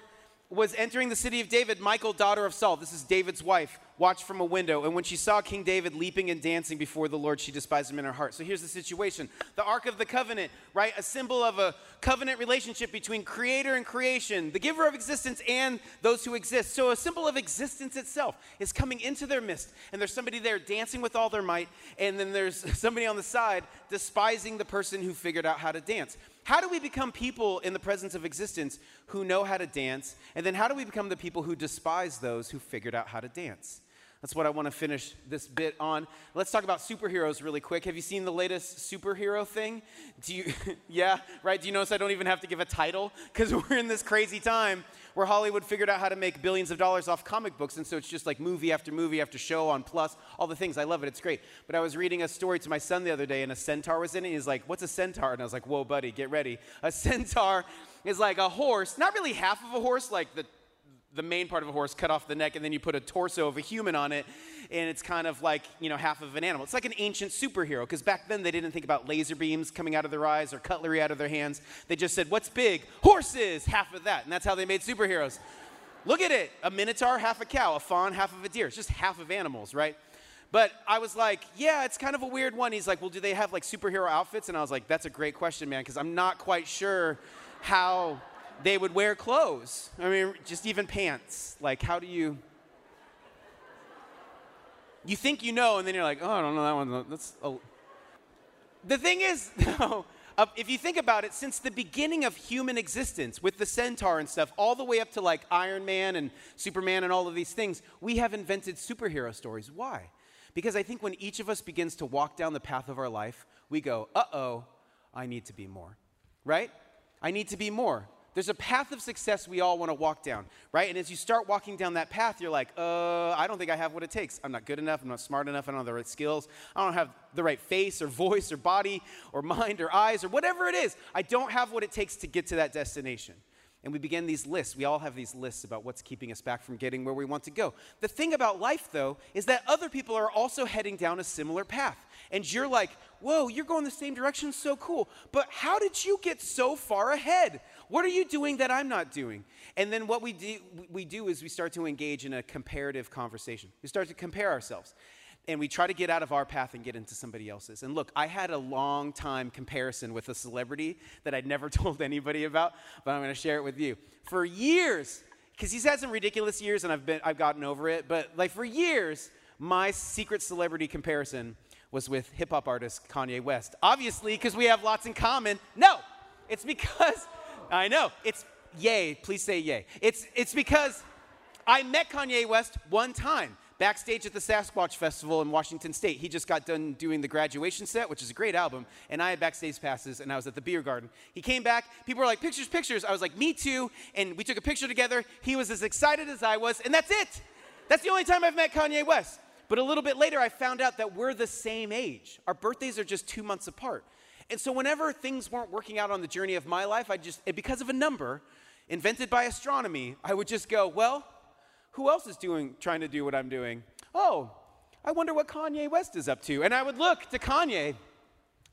[SPEAKER 3] was entering the city of David, Michal, daughter of Saul, this is David's wife, watched from a window. And when she saw King David leaping and dancing before the Lord, she despised him in her heart. So here's the situation the Ark of the Covenant, right? A symbol of a covenant relationship between creator and creation, the giver of existence and those who exist. So a symbol of existence itself is coming into their midst. And there's somebody there dancing with all their might. And then there's somebody on the side despising the person who figured out how to dance. How do we become people in the presence of existence who know how to dance? And then how do we become the people who despise those who figured out how to dance? That's what I want to finish this bit on. Let's talk about superheroes really quick. Have you seen the latest superhero thing? Do you Yeah, right? Do you notice I don't even have to give a title cuz we're in this crazy time where Hollywood figured out how to make billions of dollars off comic books. And so it's just like movie after movie after show on Plus, all the things. I love it. It's great. But I was reading a story to my son the other day, and a centaur was in it. He's like, What's a centaur? And I was like, Whoa, buddy, get ready. A centaur is like a horse, not really half of a horse, like the the main part of a horse, cut off the neck, and then you put a torso of a human on it, and it's kind of like, you know, half of an animal. It's like an ancient superhero, because back then they didn't think about laser beams coming out of their eyes or cutlery out of their hands. They just said, what's big? Horses, half of that. And that's how they made superheroes. Look at it a minotaur, half a cow, a faun, half of a deer. It's just half of animals, right? But I was like, yeah, it's kind of a weird one. He's like, well, do they have like superhero outfits? And I was like, that's a great question, man, because I'm not quite sure how they would wear clothes. I mean, just even pants. Like, how do you. You think you know, and then you're like, oh, I don't know that one. That's. A... The thing is, though, if you think about it, since the beginning of human existence, with the centaur and stuff, all the way up to like Iron Man and Superman and all of these things, we have invented superhero stories. Why? Because I think when each of us begins to walk down the path of our life, we go, uh oh, I need to be more. Right? I need to be more. There's a path of success we all want to walk down, right? And as you start walking down that path, you're like, uh, I don't think I have what it takes. I'm not good enough. I'm not smart enough. I don't have the right skills. I don't have the right face or voice or body or mind or eyes or whatever it is. I don't have what it takes to get to that destination. And we begin these lists. We all have these lists about what's keeping us back from getting where we want to go. The thing about life, though, is that other people are also heading down a similar path. And you're like, whoa, you're going the same direction, so cool. But how did you get so far ahead? What are you doing that I'm not doing? And then what we do, we do is we start to engage in a comparative conversation. We start to compare ourselves. And we try to get out of our path and get into somebody else's. And look, I had a long time comparison with a celebrity that I'd never told anybody about, but I'm to share it with you. For years, because he's had some ridiculous years and I've, been, I've gotten over it, but like for years, my secret celebrity comparison was with hip hop artist Kanye West. Obviously, because we have lots in common. No, it's because I know. It's yay. Please say yay. It's, it's because I met Kanye West one time backstage at the Sasquatch Festival in Washington State. He just got done doing the graduation set, which is a great album, and I had backstage passes, and I was at the beer garden. He came back, people were like, pictures, pictures. I was like, me too, and we took a picture together. He was as excited as I was, and that's it. That's the only time I've met Kanye West. But a little bit later, I found out that we're the same age. Our birthdays are just two months apart. And so whenever things weren't working out on the journey of my life, I just, because of a number invented by astronomy, I would just go, well, who else is doing, trying to do what I'm doing? Oh, I wonder what Kanye West is up to. And I would look to Kanye.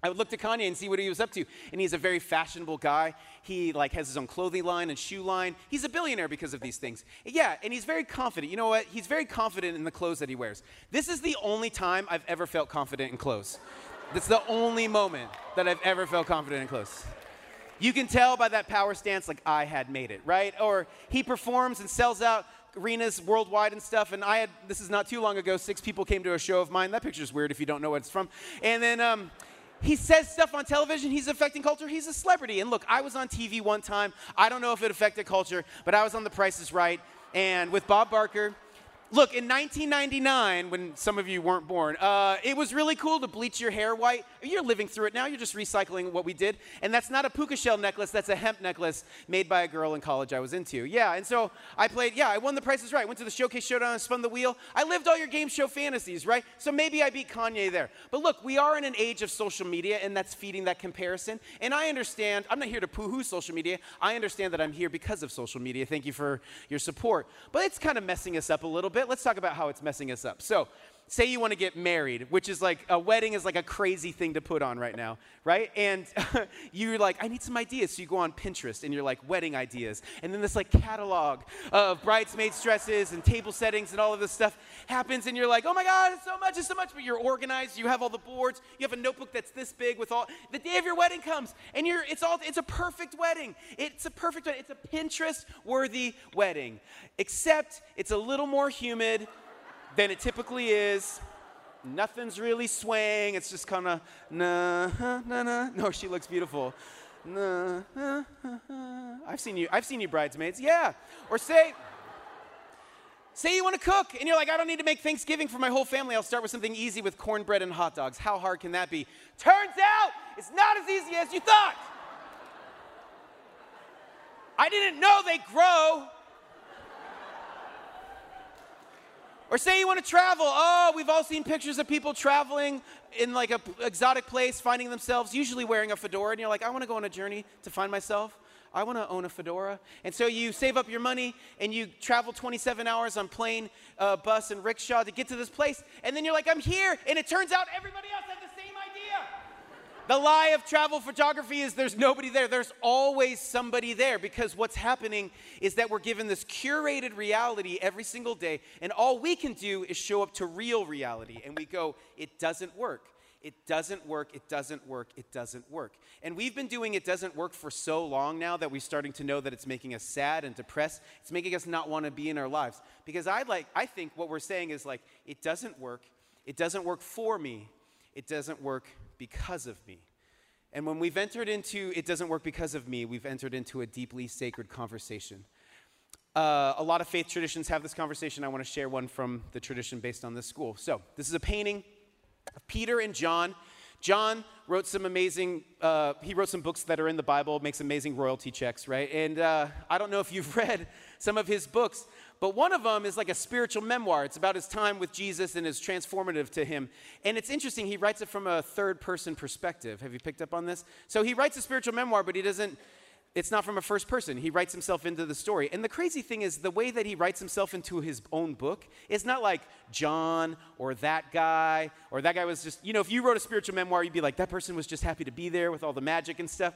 [SPEAKER 3] I would look to Kanye and see what he was up to. And he's a very fashionable guy. He like has his own clothing line and shoe line. He's a billionaire because of these things. Yeah, and he's very confident. You know what? He's very confident in the clothes that he wears. This is the only time I've ever felt confident in clothes. That's the only moment that I've ever felt confident and close. You can tell by that power stance, like I had made it, right? Or he performs and sells out arenas worldwide and stuff. And I had, this is not too long ago, six people came to a show of mine. That picture's weird if you don't know what it's from. And then, um, he says stuff on television, he's affecting culture, he's a celebrity. And look, I was on TV one time. I don't know if it affected culture, but I was on The Price is Right and with Bob Barker Look, in 1999, when some of you weren't born, uh, it was really cool to bleach your hair white. You're living through it now. You're just recycling what we did. And that's not a puka shell necklace. That's a hemp necklace made by a girl in college I was into. Yeah, and so I played, yeah, I won the Price is Right. Went to the Showcase Showdown spun the wheel. I lived all your game show fantasies, right? So maybe I beat Kanye there. But look, we are in an age of social media, and that's feeding that comparison. And I understand, I'm not here to poo hoo social media. I understand that I'm here because of social media. Thank you for your support. But it's kind of messing us up a little bit let's talk about how it's messing us up. So, say you want to get married, which is like a wedding is like a crazy thing to put on right now, right? And you're like, I need some ideas. So you go on Pinterest and you're like, wedding ideas. And then this like catalog of bridesmaids dresses and table settings and all of this stuff happens. And you're like, oh my God, it's so much, it's so much. But you're organized. You have all the boards. You have a notebook that's this big with all, the day of your wedding comes and you're, it's all, it's a perfect wedding. It's a perfect wedding. It's a Pinterest worthy wedding, except it's a little more humid than it typically is. Nothing's really swaying. It's just kind of na na na. No, she looks beautiful. Nah, I've seen you. I've seen you bridesmaids. Yeah. Or say. Say you want to cook and you're like, I don't need to make Thanksgiving for my whole family. I'll start with something easy with cornbread and hot dogs. How hard can that be? Turns out it's not as easy as you thought. I didn't know they grow Or say you want to travel. Oh, we've all seen pictures of people traveling in like a exotic place, finding themselves usually wearing a fedora, and you're like, I want to go on a journey to find myself. I want to own a fedora. And so you save up your money and you travel 27 hours on plane, uh, bus, and rickshaw to get to this place. And then you're like, I'm here. And it turns out everybody else had the same idea. The lie of travel photography is there's nobody there. There's always somebody there because what's happening is that we're given this curated reality every single day, and all we can do is show up to real reality. And we go, it doesn't work. It doesn't work. It doesn't work. It doesn't work. And we've been doing it doesn't work for so long now that we're starting to know that it's making us sad and depressed. It's making us not want to be in our lives. Because I like I think what we're saying is like it doesn't work. It doesn't work for me. It doesn't work because of me. And when we've entered into it doesn't work because of me, we've entered into a deeply sacred conversation. Uh, a lot of faith traditions have this conversation. I want to share one from the tradition based on this school. So, this is a painting of Peter and John. John wrote some amazing, uh, he wrote some books that are in the Bible, makes amazing royalty checks, right? And uh, I don't know if you've read some of his books, but one of them is like a spiritual memoir. It's about his time with Jesus and is transformative to him. And it's interesting, he writes it from a third person perspective. Have you picked up on this? So he writes a spiritual memoir, but he doesn't, it's not from a first person. He writes himself into the story. And the crazy thing is, the way that he writes himself into his own book is not like John or that guy or that guy was just, you know, if you wrote a spiritual memoir, you'd be like, that person was just happy to be there with all the magic and stuff.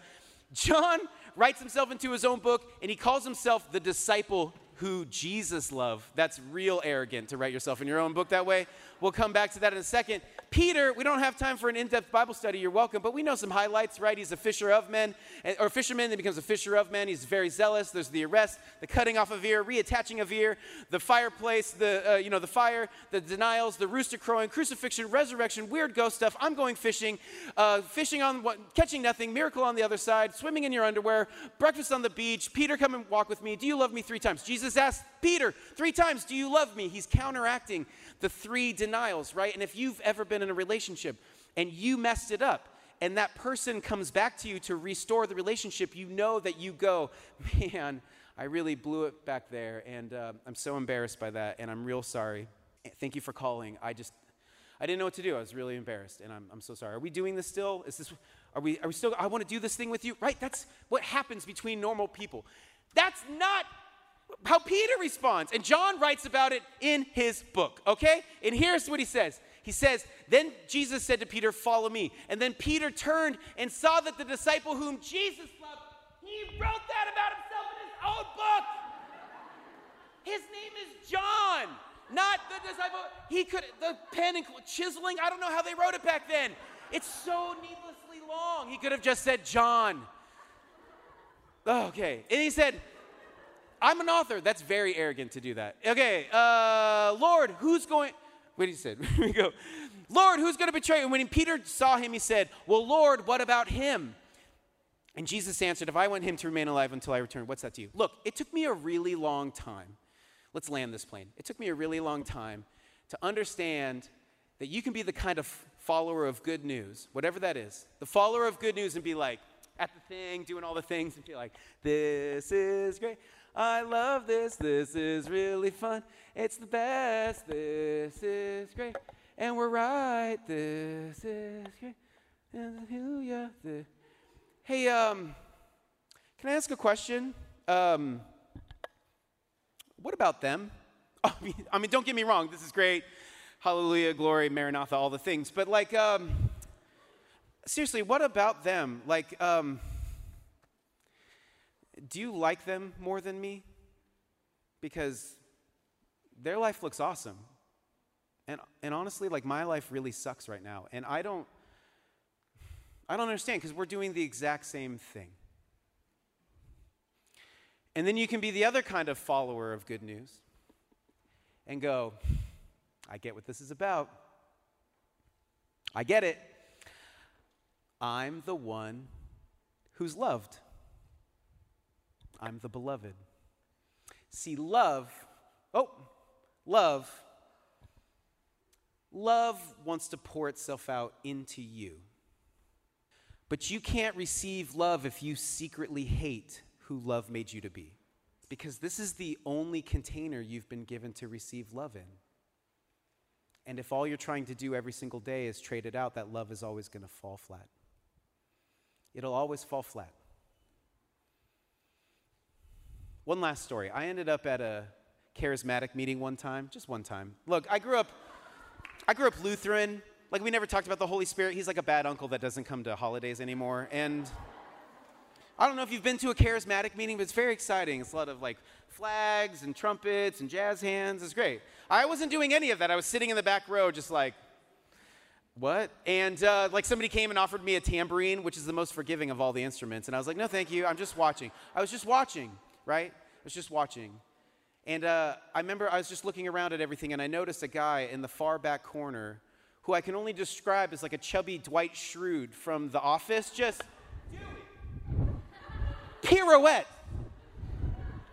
[SPEAKER 3] John writes himself into his own book and he calls himself the disciple who Jesus loved. That's real arrogant to write yourself in your own book that way. We'll come back to that in a second. Peter, we don't have time for an in depth Bible study. You're welcome, but we know some highlights, right? He's a fisher of men, or fisherman, then becomes a fisher of men. He's very zealous. There's the arrest, the cutting off of ear, reattaching of ear, the fireplace, the, uh, you know, the fire, the denials, the rooster crowing, crucifixion, resurrection, weird ghost stuff. I'm going fishing, uh, fishing on what, catching nothing, miracle on the other side, swimming in your underwear, breakfast on the beach. Peter, come and walk with me. Do you love me three times? Jesus asked Peter three times, Do you love me? He's counteracting the three denials, right? And if you've ever been in a relationship and you messed it up, and that person comes back to you to restore the relationship, you know that you go, man, I really blew it back there, and uh, I'm so embarrassed by that, and I'm real sorry. Thank you for calling. I just, I didn't know what to do. I was really embarrassed, and I'm, I'm so sorry. Are we doing this still? Is this, are we, are we still, I want to do this thing with you? Right? That's what happens between normal people. That's not how Peter responds. And John writes about it in his book, okay? And here's what he says He says, Then Jesus said to Peter, Follow me. And then Peter turned and saw that the disciple whom Jesus loved, he wrote that about himself in his own book. His name is John, not the disciple. He could, the pen and chiseling, I don't know how they wrote it back then. It's so needlessly long. He could have just said John. Okay. And he said, I'm an author. That's very arrogant to do that. Okay, uh, Lord, who's going? What he said? we go, Lord, who's going to betray? And when Peter saw him, he said, Well, Lord, what about him? And Jesus answered, If I want him to remain alive until I return, what's that to you? Look, it took me a really long time. Let's land this plane. It took me a really long time to understand that you can be the kind of follower of good news, whatever that is, the follower of good news, and be like, at the thing, doing all the things, and be like, this is great. I love this. This is really fun. It's the best. This is great. And we're right. This is great. Hallelujah. Hey, um, can I ask a question? Um, what about them? I mean, I mean, don't get me wrong. This is great. Hallelujah, glory, Maranatha, all the things. But like, um, seriously, what about them? Like, um, do you like them more than me? Because their life looks awesome. And, and honestly, like my life really sucks right now. And I don't, I don't understand because we're doing the exact same thing. And then you can be the other kind of follower of good news and go, I get what this is about. I get it. I'm the one who's loved. I'm the beloved. See, love, oh, love, love wants to pour itself out into you. But you can't receive love if you secretly hate who love made you to be. Because this is the only container you've been given to receive love in. And if all you're trying to do every single day is trade it out, that love is always going to fall flat. It'll always fall flat. One last story. I ended up at a charismatic meeting one time, just one time. Look, I grew up I grew up Lutheran. Like we never talked about the Holy Spirit. He's like a bad uncle that doesn't come to holidays anymore. And I don't know if you've been to a charismatic meeting, but it's very exciting. It's a lot of like flags and trumpets and jazz hands. It's great. I wasn't doing any of that. I was sitting in the back row just like what? And uh, like somebody came and offered me a tambourine, which is the most forgiving of all the instruments. And I was like, no, thank you. I'm just watching. I was just watching right? I was just watching. And uh, I remember I was just looking around at everything, and I noticed a guy in the far back corner who I can only describe as like a chubby Dwight Schrute from The Office, just pirouette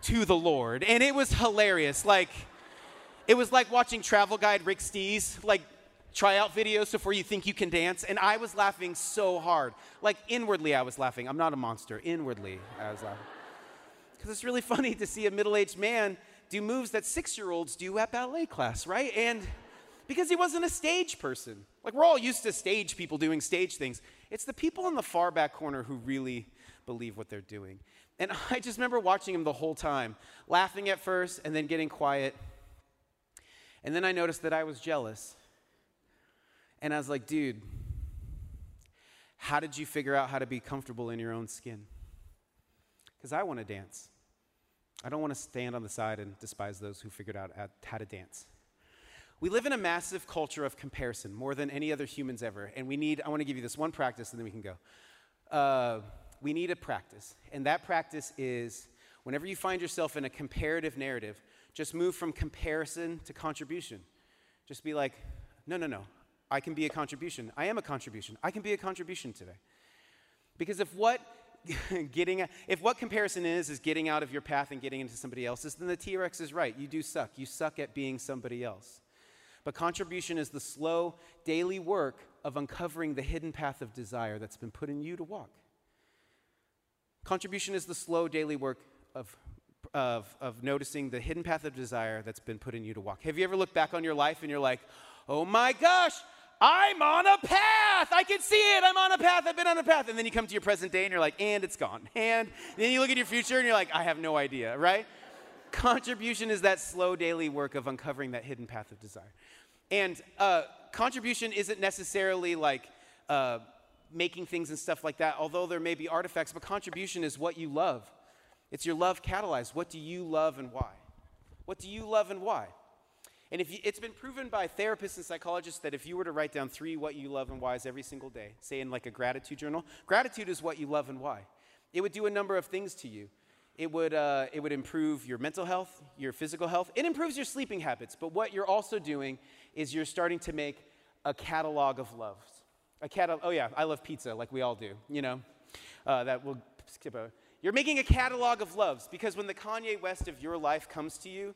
[SPEAKER 3] to the Lord. And it was hilarious. Like, it was like watching travel guide Rick Steves, like tryout videos before you think you can dance. And I was laughing so hard. Like, inwardly, I was laughing. I'm not a monster. Inwardly, I was laughing. Because it's really funny to see a middle aged man do moves that six year olds do at ballet class, right? And because he wasn't a stage person. Like we're all used to stage people doing stage things. It's the people in the far back corner who really believe what they're doing. And I just remember watching him the whole time, laughing at first and then getting quiet. And then I noticed that I was jealous. And I was like, dude, how did you figure out how to be comfortable in your own skin? Because I want to dance. I don't want to stand on the side and despise those who figured out how to dance. We live in a massive culture of comparison, more than any other humans ever. And we need, I want to give you this one practice and then we can go. Uh, we need a practice. And that practice is whenever you find yourself in a comparative narrative, just move from comparison to contribution. Just be like, no, no, no. I can be a contribution. I am a contribution. I can be a contribution today. Because if what getting if what comparison is is getting out of your path and getting into somebody else's then the t-rex is right. You do suck. You suck at being somebody else. But contribution is the slow daily work of uncovering the hidden path of desire that's been put in you to walk. Contribution is the slow daily work of of, of noticing the hidden path of desire that's been put in you to walk. Have you ever looked back on your life and you're like oh my gosh I'm on a path. I can see it. I'm on a path. I've been on a path. And then you come to your present day and you're like, and it's gone. And then you look at your future and you're like, I have no idea, right? Contribution is that slow daily work of uncovering that hidden path of desire. And uh, contribution isn't necessarily like uh, making things and stuff like that, although there may be artifacts, but contribution is what you love. It's your love catalyzed. What do you love and why? What do you love and why? And if you, it's been proven by therapists and psychologists that if you were to write down three what you love and whys every single day, say in like a gratitude journal, gratitude is what you love and why. It would do a number of things to you. It would, uh, it would improve your mental health, your physical health. It improves your sleeping habits. But what you're also doing is you're starting to make a catalog of loves. A catalog, oh yeah, I love pizza, like we all do, you know. Uh, that will skip over. You're making a catalog of loves because when the Kanye West of your life comes to you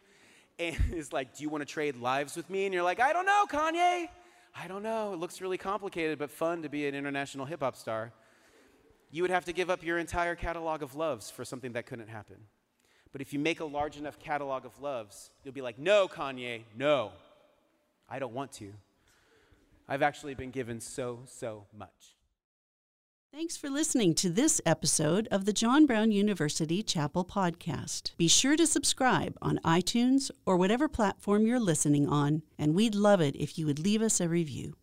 [SPEAKER 3] and is like, Do you want to trade lives with me? And you're like, I don't know, Kanye. I don't know. It looks really complicated, but fun to be an international hip hop star. You would have to give up your entire catalog of loves for something that couldn't happen. But if you make a large enough catalog of loves, you'll be like, No, Kanye, no. I don't want to. I've actually been given so, so much.
[SPEAKER 1] Thanks for listening to this episode of the John Brown University Chapel Podcast. Be sure to subscribe on iTunes or whatever platform you're listening on, and we'd love it if you would leave us a review.